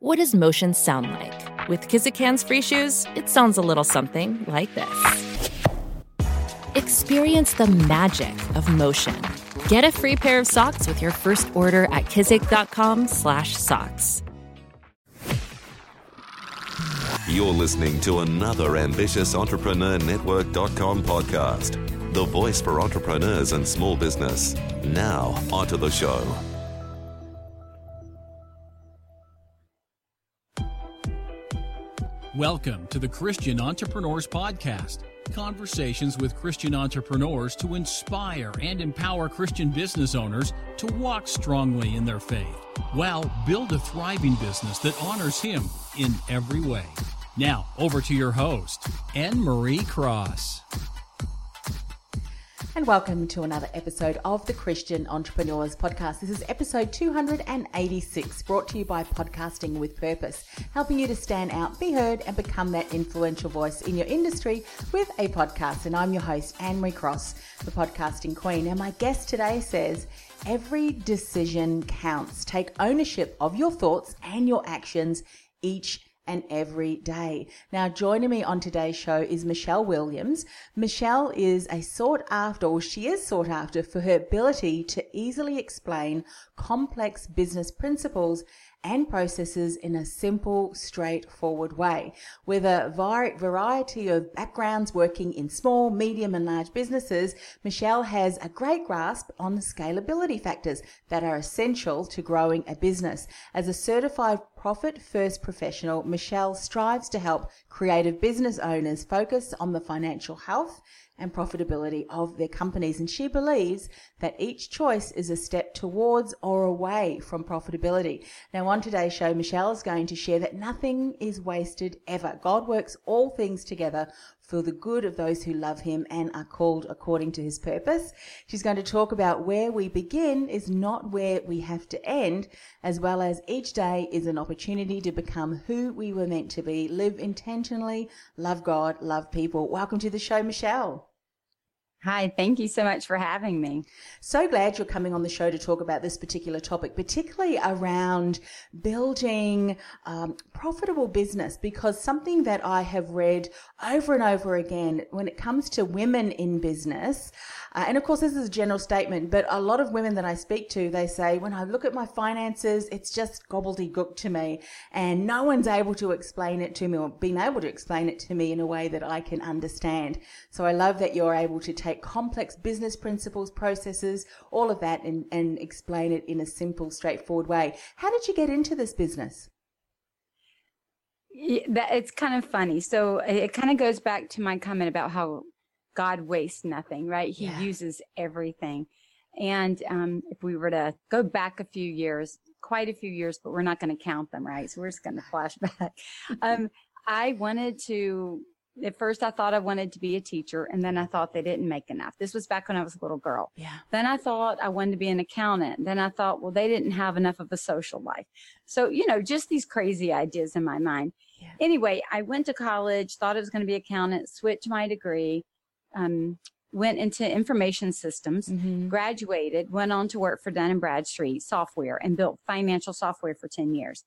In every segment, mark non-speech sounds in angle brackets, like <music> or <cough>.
What does motion sound like? With Kizik hands free shoes, it sounds a little something like this. Experience the magic of motion. Get a free pair of socks with your first order at kizik.com/socks. You're listening to another ambitious entrepreneur network.com podcast. The voice for entrepreneurs and small business. Now, onto the show. Welcome to the Christian Entrepreneurs Podcast. Conversations with Christian entrepreneurs to inspire and empower Christian business owners to walk strongly in their faith while build a thriving business that honors Him in every way. Now, over to your host, Anne Marie Cross and welcome to another episode of the Christian Entrepreneurs Podcast. This is episode 286, brought to you by Podcasting with Purpose, helping you to stand out, be heard, and become that influential voice in your industry with a podcast. And I'm your host, Anne Marie Cross, the podcasting queen. And my guest today says, Every decision counts. Take ownership of your thoughts and your actions each and every day. Now, joining me on today's show is Michele Williams. Michele is a sought after, or she is sought after for her ability to easily explain complex business principles and processes in a simple, straightforward way. With a variety of backgrounds working in small, medium, and large businesses, Michele has a great grasp on the scalability factors that are essential to growing a business. As a certified profit first professional, Michelle strives to help creative business owners focus on the financial health and profitability of their companies. And she believes that each choice is a step towards or away from profitability. Now, on today's show, Michele is going to share that nothing is wasted ever. God works all things together for the good of those who love him and are called according to his purpose. She's going to talk about where we begin is not where we have to end, as well as each day is an opportunity to become who we were meant to be, live intentionally, love God, love people. Welcome to the show, Michele. Hi, thank you so much for having me. So glad you're coming on the show to talk about this particular topic, particularly around building um, profitable business, because something that I have read over and over again when it comes to women in business, uh, and of course, this is a general statement, but a lot of women that I speak to, they say, when I look at my finances, it's just gobbledygook to me, and no one's able to explain it to me or been able to explain it to me in a way that I can understand. So I love that you're able to take complex business principles, processes, all of that, and, and explain it in a simple, straightforward way. How did you get into this business? Yeah, that, it's kind of funny. So it kind of goes back to my comment about how God wastes nothing, right? He yeah. uses everything. And um, if we were to go back a few years, quite a few years, but we're not going to count them, right? So we're just going to flash <laughs> back. um, I wanted to, at first, I thought I wanted to be a teacher, and then I thought they didn't make enough. This was back when I was a little girl. Yeah. Then I thought I wanted to be an accountant. Then I thought, well, they didn't have enough of a social life. So, you know, just these crazy ideas in my mind. Yeah. Anyway, I went to college, thought I was going to be accountant, switched my degree um, went into information systems, mm-hmm. graduated, went on to work for Dun and Bradstreet software and built financial software for 10 years.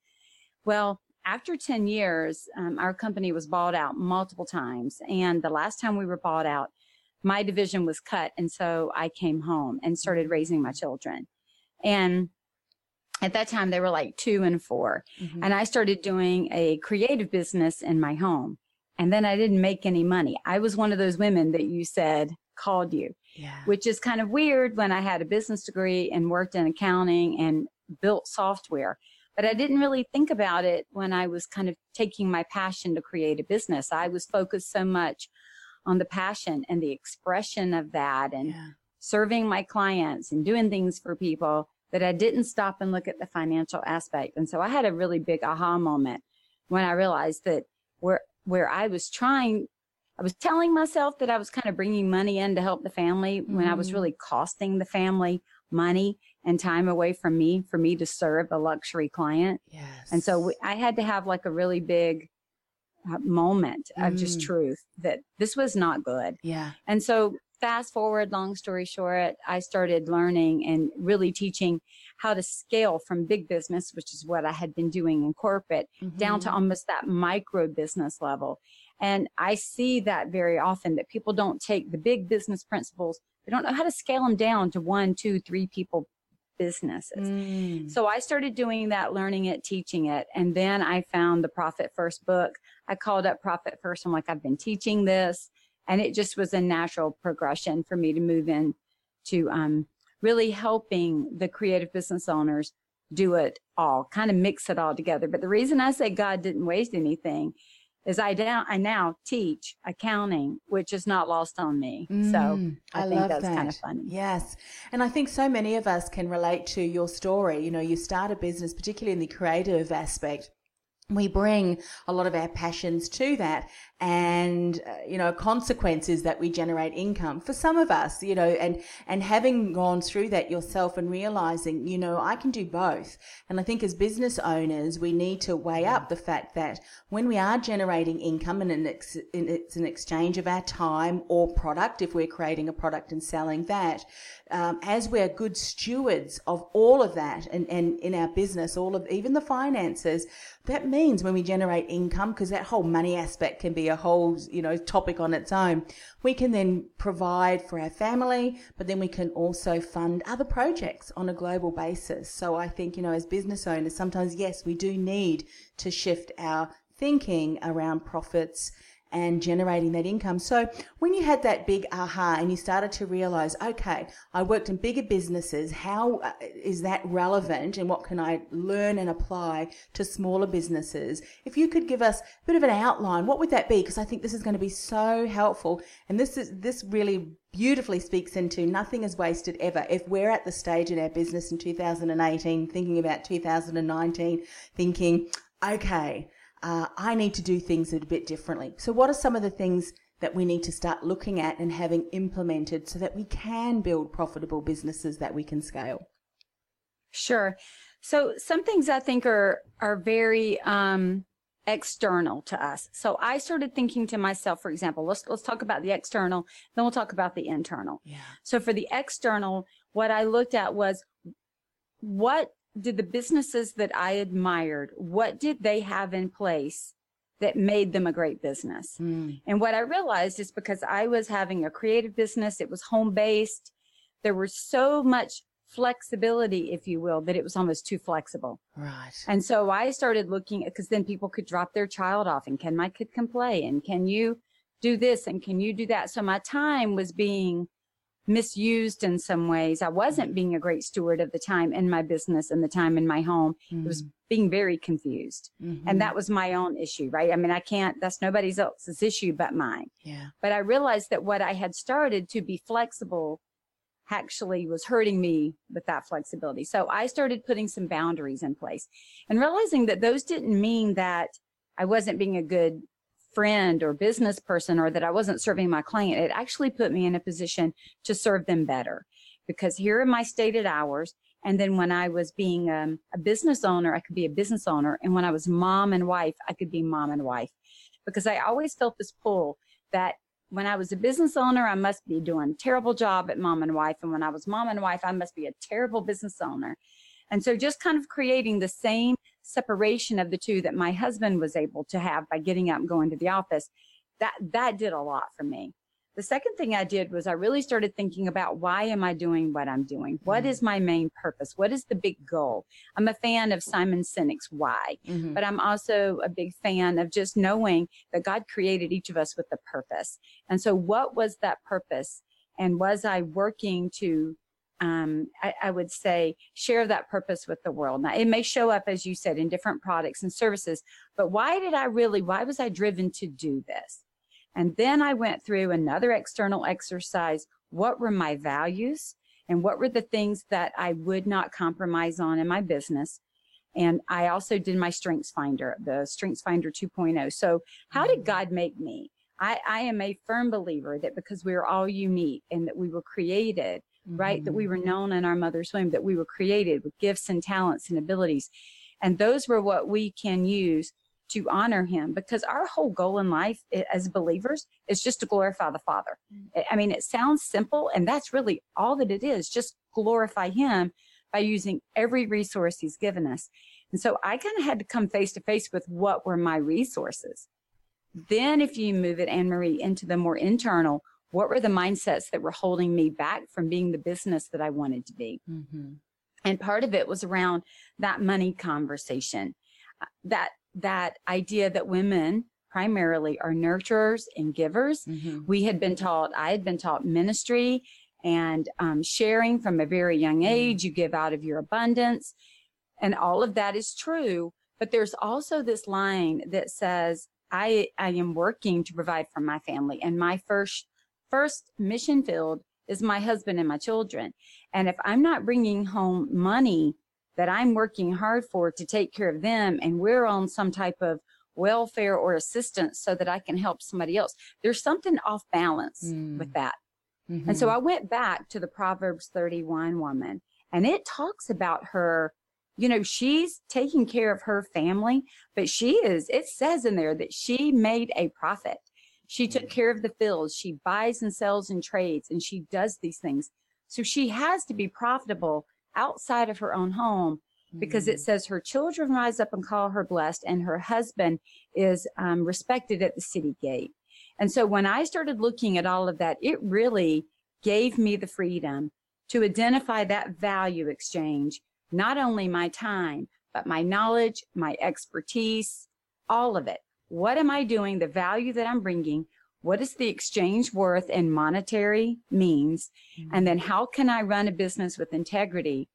Well, after 10 years, um, our company was bought out multiple times. And the last time we were bought out, my division was cut. And so I came home and started mm-hmm. raising my children. And at that time, they were like two and 4 mm-hmm. And I started doing a creative business in my home and then I didn't make any money. I was one of those women that you said called you, yeah. which is kind of weird when I had a business degree and worked in accounting and built software. But I didn't really think about it when I was kind of taking my passion to create a business. I was focused so much on the passion and the expression of that and yeah. serving my clients and doing things for people that I didn't stop and look at the financial aspect. And so I had a really big aha moment when I realized that where where I was trying, I was telling myself that I was kind of bringing money in to help the family mm-hmm. when I was mm-hmm. really costing the family money and time away from me for me to serve a luxury client. Yes. And so we, I had to have like a really big uh, moment of just mm. truth that this was not good. Yeah. And so fast forward, long story short, I started learning and really teaching how to scale from big business, which is what I had been doing in corporate, mm-hmm. down to mm-hmm. almost that micro business level. And I see that very often that people don't take the big business principles, they don't know how to scale them down to one, two, three people businesses. Mm. So I started doing that, learning it, teaching it. And then I found the Profit First book. I called up Profit First. I'm like, I've been teaching this. And it just was a natural progression for me to move in to um, really helping the creative business owners do it all, kind of mix it all together. But the reason I say God didn't waste anything is I now I now teach accounting, which is not lost on me. Mm, so I, I think that's that. kind of funny. Yes, and I think so many of us can relate to your story. You know, you start a business, particularly in the creative aspect we bring a lot of our passions to that and uh, you know consequences that we generate income for some of us you know and and having gone through that yourself and realizing you know I can do both. And I think as business owners we need to weigh up the fact that when we are generating income and an it's an exchange of our time or product if we're creating a product and selling that um, as we're good stewards of all of that and, and in our business all of even the finances that means when we generate income because that whole money aspect can be a whole, you know, topic on its own. We can then provide for our family, but then we can also fund other projects on a global basis. So I think, you know, as business owners, sometimes, yes, we do need to shift our thinking around profits and generating that income. So when you had that big aha and you started to realize, okay, I worked in bigger businesses. How uh, that relevant and what can I learn and apply to smaller businesses? If you could give us a bit of an outline, what would that be? Because I think this is going to be so helpful. And this is, this really beautifully speaks into nothing is wasted ever. If we're at the stage in our business in 2018, thinking about 2019, thinking, okay, uh, I need to do things a bit differently. So, what are some of the things that we need to start looking at and having implemented so that we can build profitable businesses that we can scale? Sure. So, some things I think are are very um, external to us. So, I started thinking to myself, for example, let's let's talk about the external, then we'll talk about the internal. Yeah. So, for the external, what I looked at was what did the businesses that I admired, what did they have in place that made them a great business? Mm. And what I realized is because I was having a creative business, it was home based. There was so much flexibility, if you will, that it was almost too flexible. Right. And so I started looking because then people could drop their child off and can my kid can play and can you do this and can you do that? So my time was being misused in some ways. I wasn't mm-hmm. being a great steward of the time in my business and the time in my home. Mm-hmm. It was mm-hmm. being very confused. Mm-hmm. And that was my own issue, right? I mean, I can't, that's nobody else's issue but mine. Yeah. But I realized that what I had started to be flexible actually was hurting me with that flexibility. So I started putting some boundaries in place and realizing that those didn't mean that I wasn't being a good friend or business person or that I wasn't serving my client, it actually put me in a position to serve them better because here are my stated hours. And then when I was being um, a business owner, I could be a business owner. And when I was mom and wife, I could be mom and wife because I always felt this pull that when I was a business owner, I must be doing a terrible job at mom and wife. And when I was mom and wife, I must be a terrible business owner. And so just kind of creating the same separation of the two that my husband was able to have by getting up and going to the office, that, that did a lot for me. The second thing I did was I really started thinking about why am I doing what I'm doing? What is mm-hmm. my main purpose? What is the big goal? I'm a fan of Simon Sinek's why, mm-hmm. but I'm also a big fan of just knowing that God created each of us with a purpose. And so what was that purpose? And was I working to um, I, I, would say share that purpose with the world. Now, it may show up, as you said, in different products and services, but why did I really, why was I driven to do this? And then I went through another external exercise. What were my values? And what were the things that I would not compromise on in my business? And I also did my Strengths Finder, the Strengths Finder 2.0. So, how did mm. God make me? I, I am a firm believer that because we are all unique and that we were created right? Mm-hmm. That we were mm-hmm. known in our mother's womb, that we were created with gifts and talents and abilities. And those were what we can use to honor him because our whole goal in life as believers is just to glorify the Father. Mm. I mean, it sounds simple, and that's really all that it is just glorify him by using every resource he's given us. And so I kind of had to come face to face with what were my resources. Then, if you move it, Anne Marie, into the more internal, what were the mindsets that were holding me back from being the business that I wanted to be? Mm-hmm. And part of it was around that money conversation, uh, that that idea that women primarily are nurturers and givers. Mm-hmm. We had been taught, I had been taught ministry and um, sharing from a very young mm-hmm. age. Mm-hmm. You give out of your abundance, and all of that is true. But there's also this line that says, I, I am working to provide for my family. And my first, first mission field is my husband and my children. And if I'm not bringing home money that I'm working hard for to take care of them and we're on some type of welfare or assistance so that I can help somebody else, there's something off balance mm. with that. Mm-hmm. And so I went back to the Proverbs 31 woman and it talks about her you know, she's taking care of her family, but she is, it says in there that she made a profit. She took mm. care of the fields. She buys and sells and trades and she does these things. So she has to be profitable outside of her own home because it mm. says her children rise up and call her blessed and her husband is um, respected at the city gate. And so when I started looking at all of that, it really gave me the freedom to identify that value exchange not only my time, but my knowledge, my expertise, all of it. What am I doing? The value that I'm bringing. What is the exchange worth in monetary means? Mm-hmm. And then how can I run a business with integrity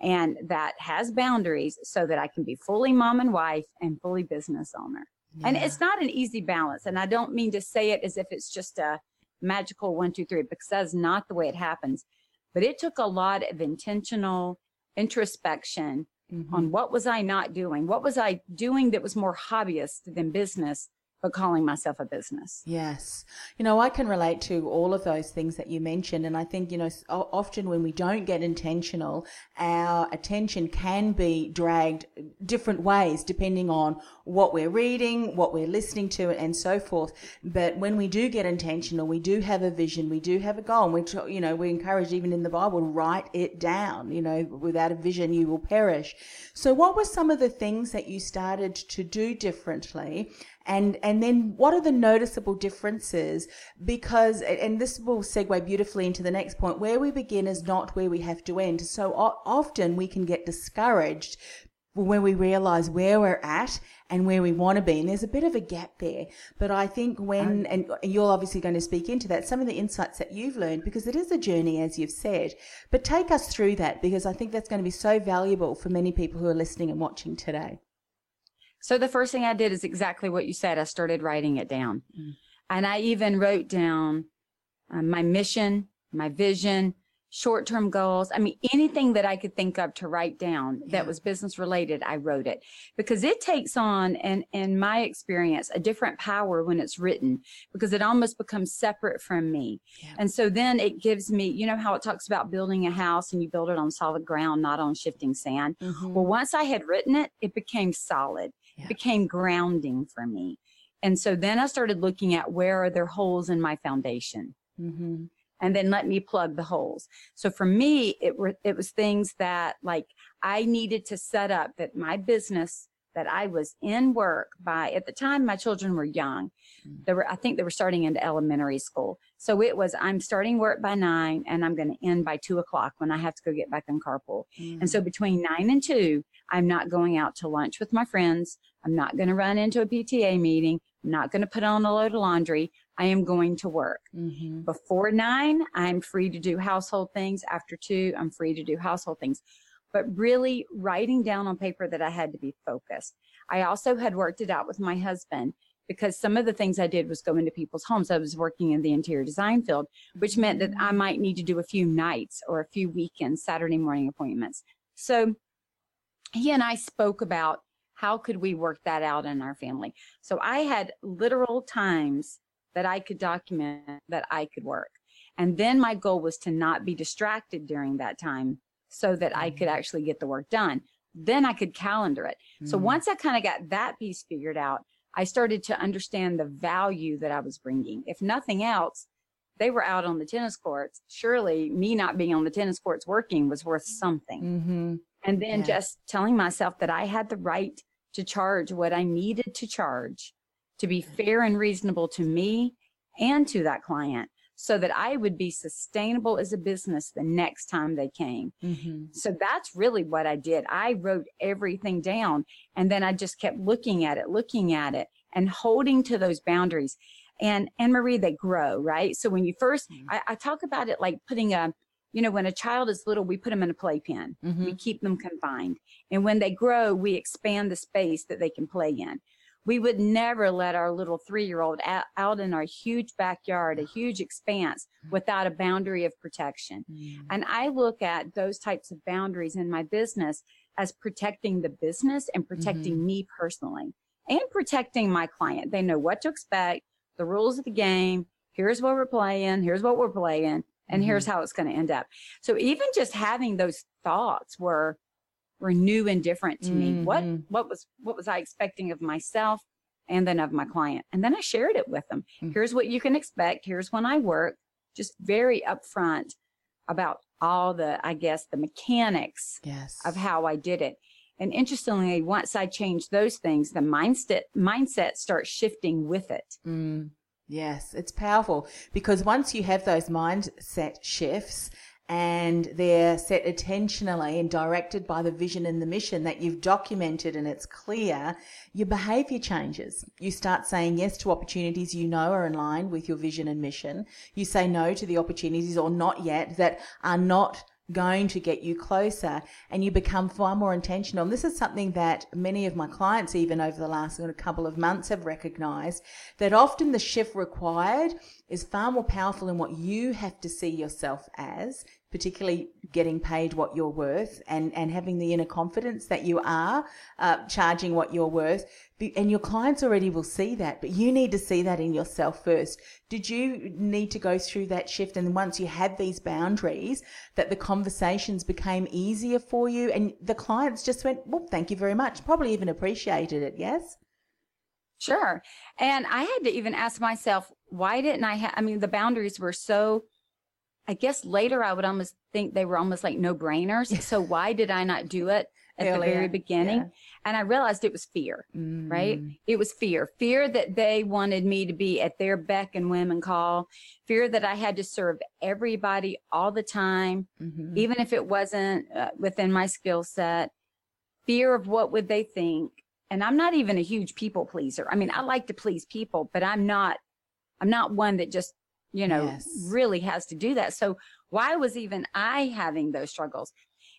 and that has boundaries so that I can be fully mom and wife and fully business owner? Yeah. And it's not an easy balance. And I don't mean to say it as if it's just a magical one, two, three, because that's not the way it happens. But it took a lot of intentional introspection mm-hmm. on what was I not doing? What was I doing that was more hobbyist than business but calling myself a business. Yes. You know, I can relate to all of those things that you mentioned. And I think, you know, often when we don't get intentional, our attention can be dragged uh, different ways depending on what we're reading, what we're listening to, and so forth. But when we do get intentional, we do have a vision, we do have a goal. And we, you know, we encourage even in the Bible, write it down. You know, without a vision, you will perish. So what were some of the things that you started to do differently? And and then what are the noticeable differences because and this will segue beautifully into the next point where we begin is not where we have to end so often we can get discouraged when we realize where we're at and where we want to be. And there's a bit of a gap there. But I think when, and you're obviously going to speak into that, some of the insights that you've learned, because it is a journey, as you've said. But take us through that, because I think that's going to be so valuable for many people who are listening and watching today. So the first thing I did is exactly what you said. I started writing it down. Mm. And I even wrote down uh, my mission, my vision, short term goals. I mean, anything that I could think of to write down yeah. that was business related, I wrote it because it takes on, and in my experience, a different power when it's written because it almost becomes separate from me. Yeah. And so then it gives me, you know, how it talks about building a house and you build it on solid ground, not on shifting sand. Mm-hmm. Well, once I had written it, it became solid, yeah. became grounding for me. And so then I started looking at where are there holes in my foundation. Mm-hmm and then let me plug the holes. So for me, it were, it was things that like I needed to set up that my business that I was in work by at the time my children were young. Mm. They were I think they were starting into elementary school. So it was I'm starting work by nine and I'm gonna end by two o'clock when I have to go get back in carpool. Mm. And so mm. between nine and two, I'm not going out to lunch with my friends. I'm not gonna run into a PTA meeting. I'm not gonna put on a load of laundry. I am going to work. Mm-hmm. Before nine, I'm free to do household things. After two, I'm free to do household things. But really writing down on paper that I had to be focused. I also had worked it out with my husband because some of the things I did was go into people's homes. I was working in the interior design field, which meant that I might need to do a few nights or a few weekends, Saturday morning appointments. So he and I spoke about how could we work that out in our family. So I had literal times that I could document that I could work. And then my goal was to not be distracted during that time so that I could mm-hmm. actually get the work done. then I could calendar it. So Mm. once I kind of got that piece figured out, I started to understand the value that I was bringing. If nothing else, they were out on the tennis courts. Surely me not being on the tennis courts working was worth something. Mm-hmm. And then Yeah. just telling myself that I had the right to charge what I needed to charge to be fair and reasonable to me and to that client so that I would be sustainable as a business the next time they came. Mm-hmm. So that's really what I did. I wrote everything down and then I just kept looking at it, looking at it and holding to those boundaries. And Anne Marie, they grow, right? So when you 1st Mhm. I, I talk about it like putting a, you know, when a child is little, we put them in a playpen. Mm-hmm. We keep them confined. And when they grow, we expand the space that they can play in. We would never let our little three year old out, out in our huge backyard, a huge expanse without a boundary of protection. Mm-hmm. And I look at those types of boundaries in my business as protecting the business and protecting me personally and protecting my client. They know what to expect, the rules of the game. Here's what we're playing. Here's what we're playing. And here's how it's going to end up. So even just having those thoughts were, were new and different to me. What, Mhm. what was, what was I expecting of myself and then of my client? And then I shared it with them. Mm. Here's what you can expect. Here's when I work. Just very upfront about all the, I guess, the mechanics Yes. of how I did it. And interestingly, once I changed those things, the mindset mindset starts shifting with it. Mm, yes, it's powerful because once you have those mindset shifts and they're set intentionally and directed by the vision and the mission that you've documented and it's clear, your behavior changes. You start saying yes to opportunities you know are in line with your vision and mission. You say no to the opportunities or not yet that are not going to get you closer and you become far more intentional. And this is something that many of my clients, even over the last couple of months, have recognized that often the shift required is far more powerful in what you have to see yourself as, particularly getting paid what you're worth and, and having the inner confidence that you are uh, charging what you're worth. And your clients already will see that, but you need to see that in yourself first. Did you need to go through that shift? And once you had these boundaries, that the conversations became easier for you and the clients just went, well, thank you very much. Probably even appreciated it. Yes. Sure. And I had to even ask myself, why didn't I have, I mean, the boundaries were so, I guess later I would almost think they were almost like no brainers. <laughs> So why did I not do it at the very beginning? yeah. And I realized it was fear, right? Mm. It was fear, fear that they wanted me to be at their beck and whim and call, fear that I had to serve everybody all the time, Mhm. even if it wasn't uh, within my skill set, fear of what would they think. And I'm not even a huge people pleaser. I mean, I like to please people, but I'm not, I'm not one that just, you know, Yes. really has to do that. So why was even I having those struggles?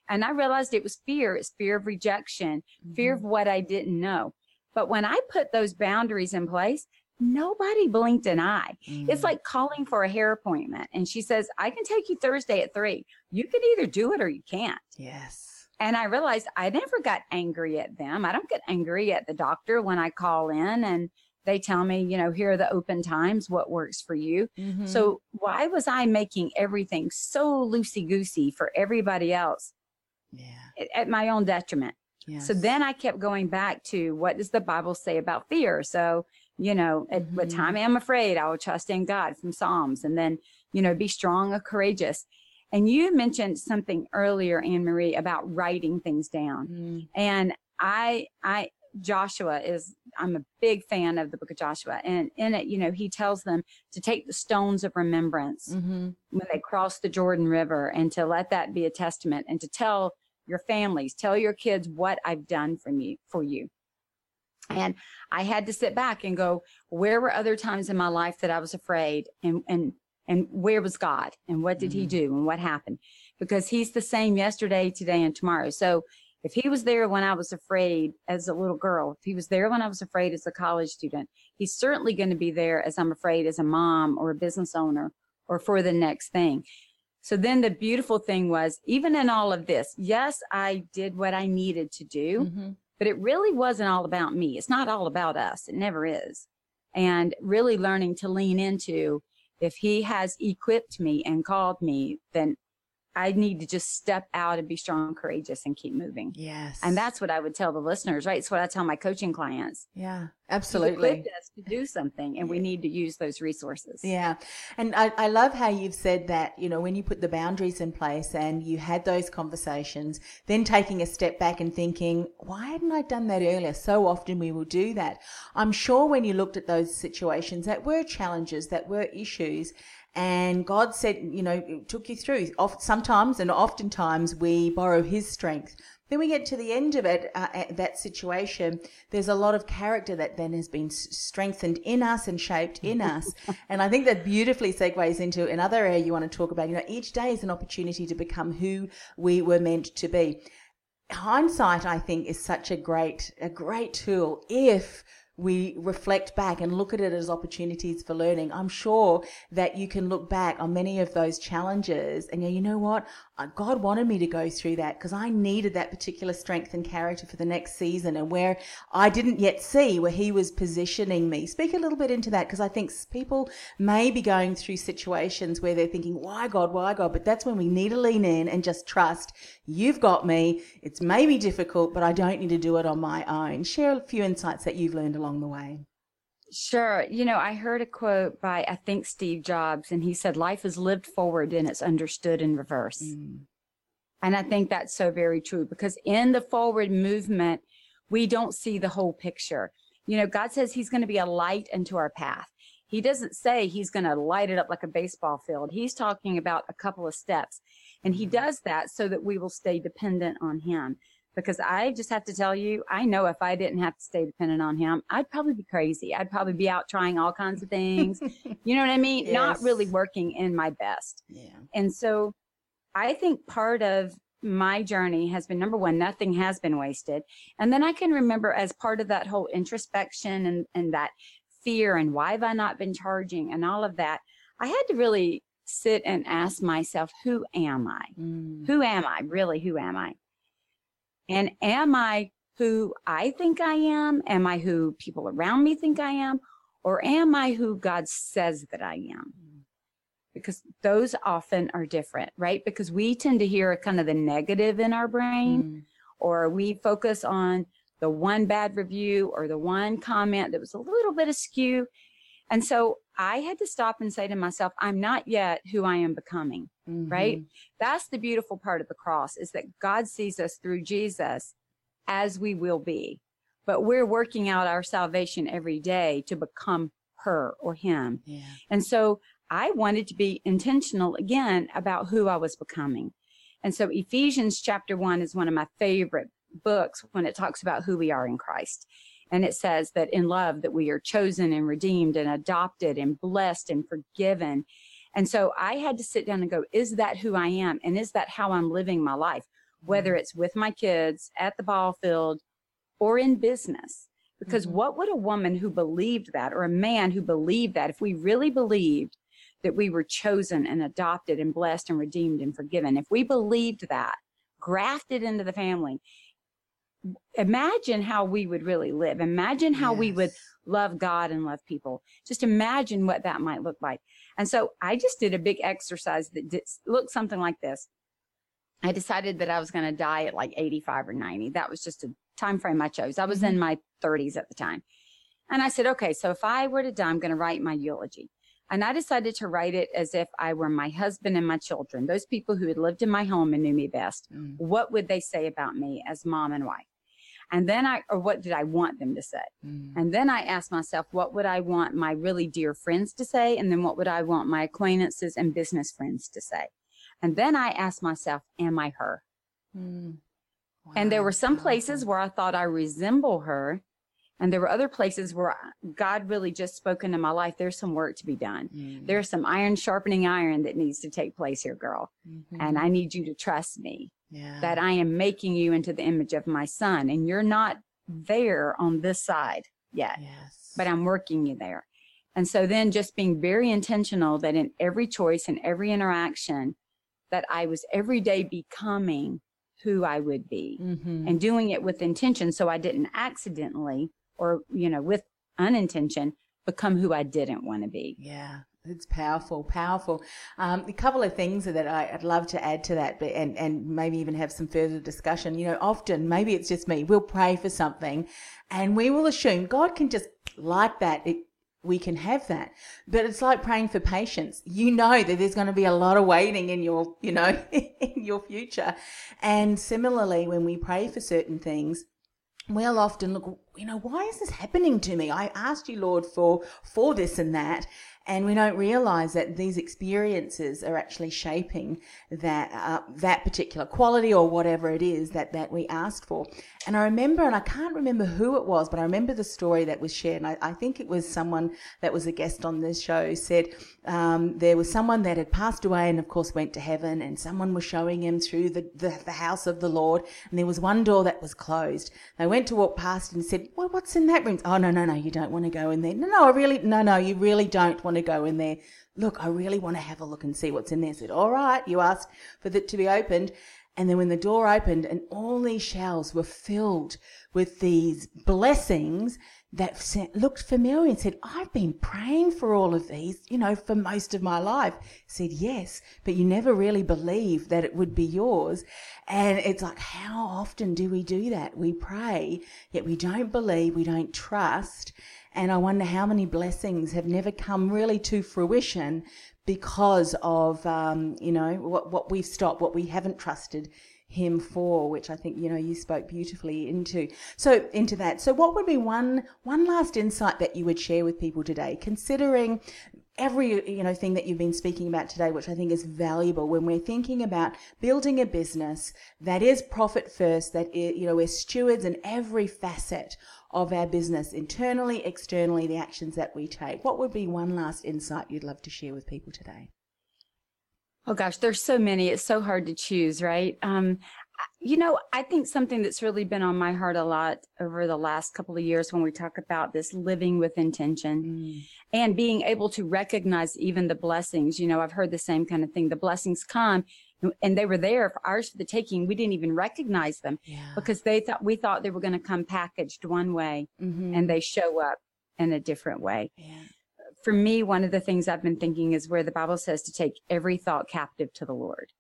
And I realized it was fear. It's fear of rejection, fear of what I didn't know. But when I put those boundaries in place, nobody blinked an eye. It's Mm. like calling for a hair appointment. And she says, I can take you Thursday at three. You can either do it or you can't. Yes. And I realized I never got angry at them. I don't get angry at the doctor when I call in and they tell me, you know, here are the open times, what works for you. Mhm. So why was I making everything so loosey goosey for everybody else yeah. at, my own detriment? So then I kept going back to what does the Bible say about fear? So, you know, at what Mhm. time I am afraid, I will trust in God from Psalms and then, you know, be strong and courageous. And you mentioned something earlier, Anne Marie, about writing things down. Mm. And I, I, Joshua is, I'm a big fan of the book of Joshua. And in it, you know, he tells them to take the stones of remembrance Mhm. when they cross the Jordan River and to let that be a testament and to tell your families, tell your kids what I've done from you for you. And I had to sit back and go, where were other times in my life that I was afraid and and and where was God and what did he do and what happened? Because he's the same yesterday, today, and tomorrow. So if he was there when I was afraid as a little girl, if he was there when I was afraid as a college student, he's certainly going to be there as I'm afraid as a mom or a business owner or for the next thing. So then the beautiful thing was, even in all of this, yes, I did what I needed to do, Mhm. but it really wasn't all about me. It's not all about us. It never is. And really learning to lean into if he has equipped me and called me, then I need to just step out and be strong courageous and keep moving. Yes. And that's what I would tell the listeners, right? It's what I tell my coaching clients. Yeah, absolutely. us to do something and we need to use those resources. Yeah. And I, I love how you've said that, you know, when you put the boundaries in place and you had those conversations, then taking a step back and thinking, why hadn't I done that earlier? So often we will do that. I'm sure when you looked at those situations that were challenges, that were issues, and God said, you know, took you through. Sometimes and oftentimes we borrow His strength. Then we get to the end of it, uh, at that situation. There's a lot of character that then has been strengthened in us and shaped in us. <laughs> and I think that beautifully segues into another area you want to talk about. You know, each day is an opportunity to become who we were meant to be. Hindsight, I think, is such a great, a great tool if we reflect back and look at it as opportunities for learning. I'm sure that you can look back on many of those challenges and go, you know what? Uh, God wanted me to go through that because I needed that particular strength and character for the next season and where I didn't yet see where he was positioning me. Speak a little bit into that because I think people may be going through situations where they're thinking, why God, why God? But that's when we need to lean in and just trust you've got me. It's maybe difficult, but I don't need to do it on my own. Share a few insights that you've learned along the way. Sure. You know, I heard a quote by, I think, Steve Jobs, and he said, Life is lived forward and it's understood in reverse. Mm. And I think that's so very true because in the forward movement, we don't see the whole picture. You know, God says He's going to be a light into our path. He doesn't say He's going to light it up like a baseball field. He's talking about a couple of steps. And He mm. does that so that we will stay dependent on Him. Because I just have to tell you, I know if I didn't have to stay dependent on Him, I'd probably be crazy. I'd probably be out trying all kinds of things. <laughs> you know what I mean? Not really working in my best. Yeah. And so I think part of my journey has been number one, nothing has been wasted. And then I can remember as part of that whole introspection and, and that fear and why have I not been charging and all of that, I had to really sit and ask myself, who am I? Mm. Who am I? Really, who am I? And am I who I think I am? Am I who people around me think I am? Or am I who God says that I am? Because those often are different, right? Because we tend to hear a kind of the negative in our brain, Mm. or we focus on the one bad review or the one comment that was a little bit askew. And so I had to stop and say to myself, I'm not yet who I am becoming right? Mhm. That's the beautiful part of the cross is that God sees us through Jesus as we will be. But we're working out our salvation every day to become her or him. Yeah. And so I wanted to be intentional again about who I was becoming. And so Ephesians chapter one is one of my favorite books when it talks about who we are in Christ. And it says that in love that we are chosen and redeemed and adopted and blessed and forgiven. And so I had to sit down and go, is that who I am? And is that how I'm living my life? Whether mm-hmm. it's with my kids at the ball field or in business. Because mm-hmm. what would a woman who believed that or a man who believed that, if we really believed that we were chosen and adopted and blessed and redeemed and forgiven, if we believed that, grafted into the family, imagine how we would really live. Imagine how we would love God and love people. Just imagine what that might look like. And so I just did a big exercise that did, looked something like this. I decided that I was going to die at like 85 or 90. That was just a time frame I chose. I was in my 30s at the time. And I said, okay, so if I were to die, I'm going to write my eulogy. And I decided to write it as if I were my husband and my children, those people who had lived in my home and knew me best. Mm. What would they say about me as mom and wife? And then I, or what did I want them to say? Mm. And then I asked myself, what would I want my really dear friends to say? And then what would I want my acquaintances and business friends to say? And then I asked myself, am I her? Mm. And there were some places where I thought I resemble her. And there were other places where God really just spoke into my life. There's some work to be done. Mm. There's some iron sharpening iron that needs to take place here, girl. Mhm. And I need you to trust me yeah. that I am making you into the image of my son. And you're not there on this side yet yes. but I'm working you there. And so then just being very intentional that in every choice and every interaction that I was every day becoming who I would be Mhm. and doing it with intention so I didn't accidentally or you know with unintention become who I didn't want to be. Yeah. It's powerful, powerful. Um, a couple of things that I, would love to add to that, but, and, and maybe even have some further discussion. You know, often, maybe it's just me, we'll pray for something and we will assume God can just like that. It, we can have that. But it's like praying for patience. You know that there's going to be a lot of waiting in your, you know, <laughs> in your future. And similarly, when we pray for certain things, we'll often look, you know, why is this happening to me? I asked you, Lord, for, for this and that. And we don't realize that these experiences are actually shaping that, uh, that particular quality or whatever it is that, that we asked for. And I remember, and I can't remember who it was, but I remember the story that was shared. And I, I think it was someone that was a guest on this show said um, there was someone that had passed away and, of course, went to heaven, and someone was showing him through the, the, the house of the Lord, and there was one door that was closed. They went to walk past and said, Well, what's in that room? Oh, no, no, no, you don't want to go in there. No, no, I really, no, no, you really don't want to go in there. Look, I really want to have a look and see what's in there. I said, All right, you asked for it to be opened. And then when the door opened and all these shelves were filled with these blessings that looked familiar and said, I've been praying for all of these, you know, for most of my life. said, yes, but you never really believed that it would be yours. And it's like, how often do we do that? We pray, yet we don't believe, we don't trust. And I wonder how many blessings have never come really to fruition because of, um, you know, what, what we've stopped, what we haven't trusted him for, which I think, you know, you spoke beautifully into. So, into that. So, what would be one, one last insight that you would share with people today, considering every you know thing that you've been speaking about today which i think is valuable when we're thinking about building a business that is profit first that you know we're stewards in every facet of our business internally, externally, the actions that we take. What would be one last insight you'd love to share with people today? Oh gosh, there's so many. It's so hard to choose, right? Um, you know, I think something that's really been on my heart a lot over the last couple of years when we talk about this living with intention mm. and being able to recognize even the blessings. You know, I've heard the same kind of thing. The blessings come and they were there for ours for the taking. We didn't even recognize them yeah. because they thought we thought they were going to come packaged one way mm-hmm. and they show up in a different way. Yeah. For me, one of the things I've been thinking is where the Bible says to take every thought captive to the Lord.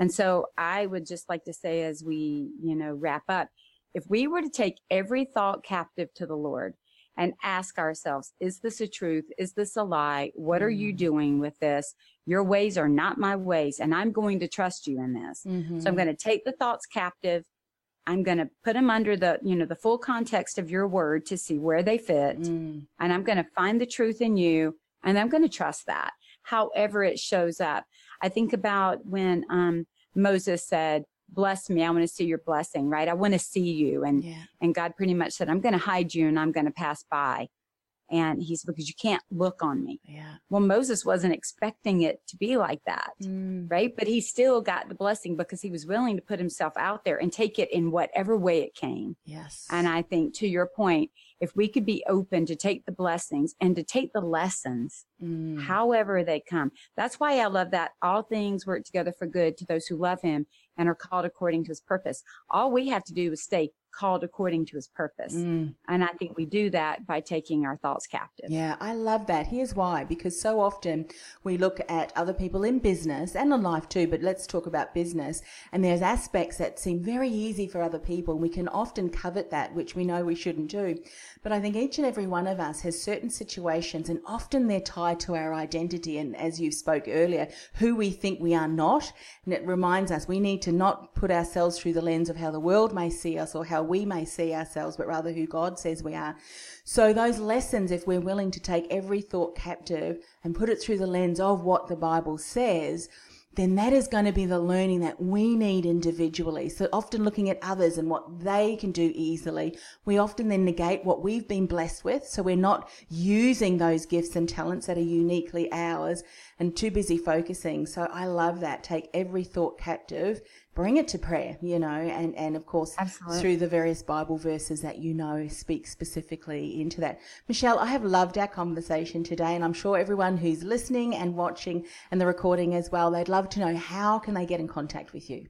And so I would just like to say as we, you know, wrap up, if we were to take every thought captive to the Lord, and ask ourselves, is this a truth? Is this a lie? What are you mm. doing with this? Your ways are not my ways, and I'm going to trust you in this. Mm-hmm. So I'm mm-hmm. going to take the thoughts captive. I'm going to put them under the, you know, the full context of your word to see where they fit. Mm. And I'm going to find the truth in you and I'm going to trust that however it shows up. I think about when, um, Moses said, bless me. I want to see your blessing, right? I want to see you. And, yeah. and God pretty much said, I'm going to hide you and I'm going to pass by. And he's because you can't look on me. Yeah. Well, Moses wasn't expecting it to be like that. Mm. Right. But he still got the blessing because he was willing to put himself out there and take it in whatever way it came. Yes. And I think to your point, if we could be open to take the blessings and to take the lessons, mm. however they come. That's why I love that all things work together for good to those who love him and are called according to his purpose. All we have to do is stay called according to his purpose. Mm. And I think we do that by taking our thoughts captive. Yeah, I love that. Here's why because so often we look at other people in business and in life too, but let's talk about business. And there's aspects that seem very easy for other people. We can often covet that, which we know we shouldn't do. But I think each and every one of us has certain situations, and often they're tied to our identity. And as you spoke earlier, who we think we are not. And it reminds us we need to not put ourselves through the lens of how the world may see us or how how we may see ourselves, but rather who God says we are. So those lessons, if we're willing to take every thought captive and put it through the lens of what the Bible says, then that is going to be the learning that we need individually. So often looking at others and what they can do easily, we often then negate what we've been blessed with. So we're not using those gifts and talents that are uniquely ours and too busy focusing. So I love that. Take every thought captive bring it to prayer, you know, and, and of course Absolutely. through the various Bible verses that you know speak specifically into that. Michele, I have loved our conversation today and I'm sure everyone who's listening and watching and the recording as well, they'd love to know how can they get in contact with you?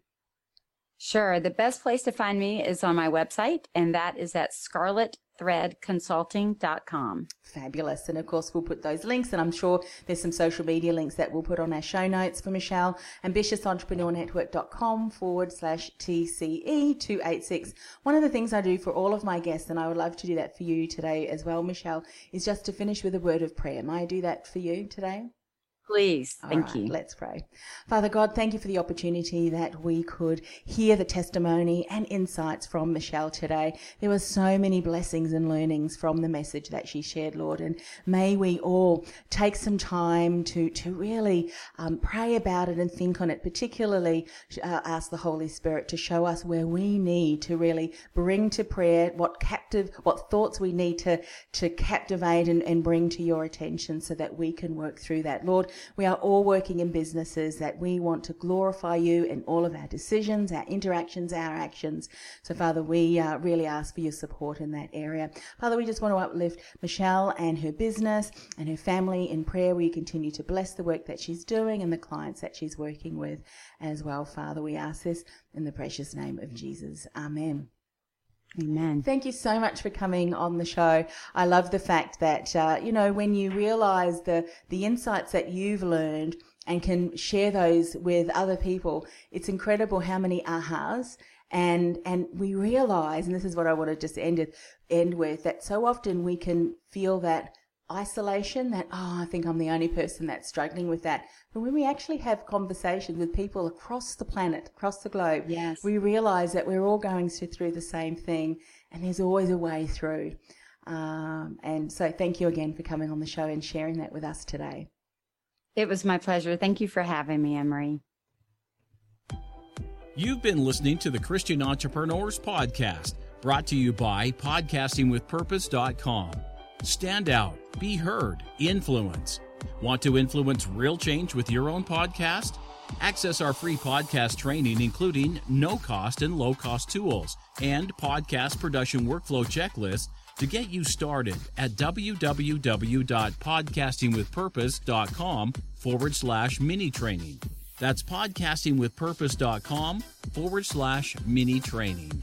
Sure. The best place to find me is on my website and that is at Scarlett threadconsulting.com. Fabulous. And of course, we'll put those links, and I'm sure there's some social media links that we'll put on our show notes for Michele. AmbitiousEntrepreneurNetwork.com forward slash TCE286. One of the things I do for all of my guests, and I would love to do that for you today as well, Michele, is just to finish with a word of prayer. May I do that for you today? Please. Thank right, you. Let's pray. Father God, thank you for the opportunity that we could hear the testimony and insights from Michele today. There were so many blessings and learnings from the message that she shared, Lord, and may we all take some time to, to really um, pray about it and think on it, particularly uh, ask the Holy Spirit to show us where we need to really bring to prayer what captive, what thoughts we need to, to captivate and, and bring to your attention so that we can work through that. Lord, we are all working in businesses that we want to glorify you in all of our decisions, our interactions, our actions. So, Father, we uh, really ask for your support in that area. Father, we just want to uplift Michele and her business and her family in prayer. We continue to bless the work that she's doing and the clients that she's working with as well. Father, we ask this in the precious name of Jesus. Amen. Amen. Thank you so much for coming on the show. I love the fact that uh, you know when you realize the the insights that you've learned and can share those with other people. It's incredible how many ahas and and we realize, and this is what I want to just end with, end with that so often we can feel that isolation that oh I think I'm the only person that's struggling with that but when we actually have conversations with people across the planet across the globe Yes. we realize that we're all going through the same thing and there's always a way through um, and so thank you again for coming on the show and sharing that with us today It was my pleasure. Thank you for having me, Emery. You've been listening to the Christian Entrepreneurs Podcast, brought to you by podcastingwithpurpose.com. Stand out, be heard, influence. Want to influence real change with your own podcast? Access our free podcast training, including no cost and low cost tools and podcast production workflow checklist to get you started at www.podcastingwithpurpose.com forward slash mini training. That's podcastingwithpurpose.com forward slash mini training.